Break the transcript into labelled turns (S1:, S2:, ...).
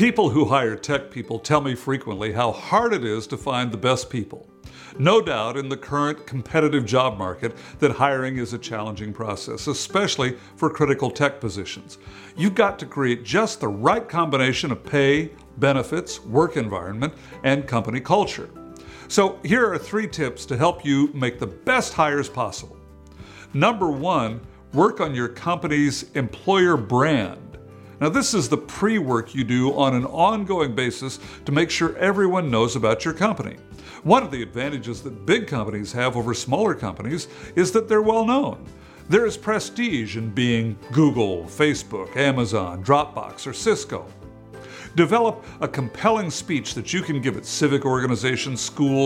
S1: People who hire tech people tell me frequently how hard it is to find the best people. No doubt in the current competitive job market that hiring is a challenging process, especially for critical tech positions. You've got to create just the right combination of pay, benefits, work environment, and company culture. So here are three tips to help you make the best hires possible. Number one, work on your company's employer brand. Now, this is the pre work you do on an ongoing basis to make sure everyone knows about your company. One of the advantages that big companies have over smaller companies is that they're well known. There is prestige in being Google, Facebook, Amazon, Dropbox, or Cisco. Develop a compelling speech that you can give at civic organizations, schools,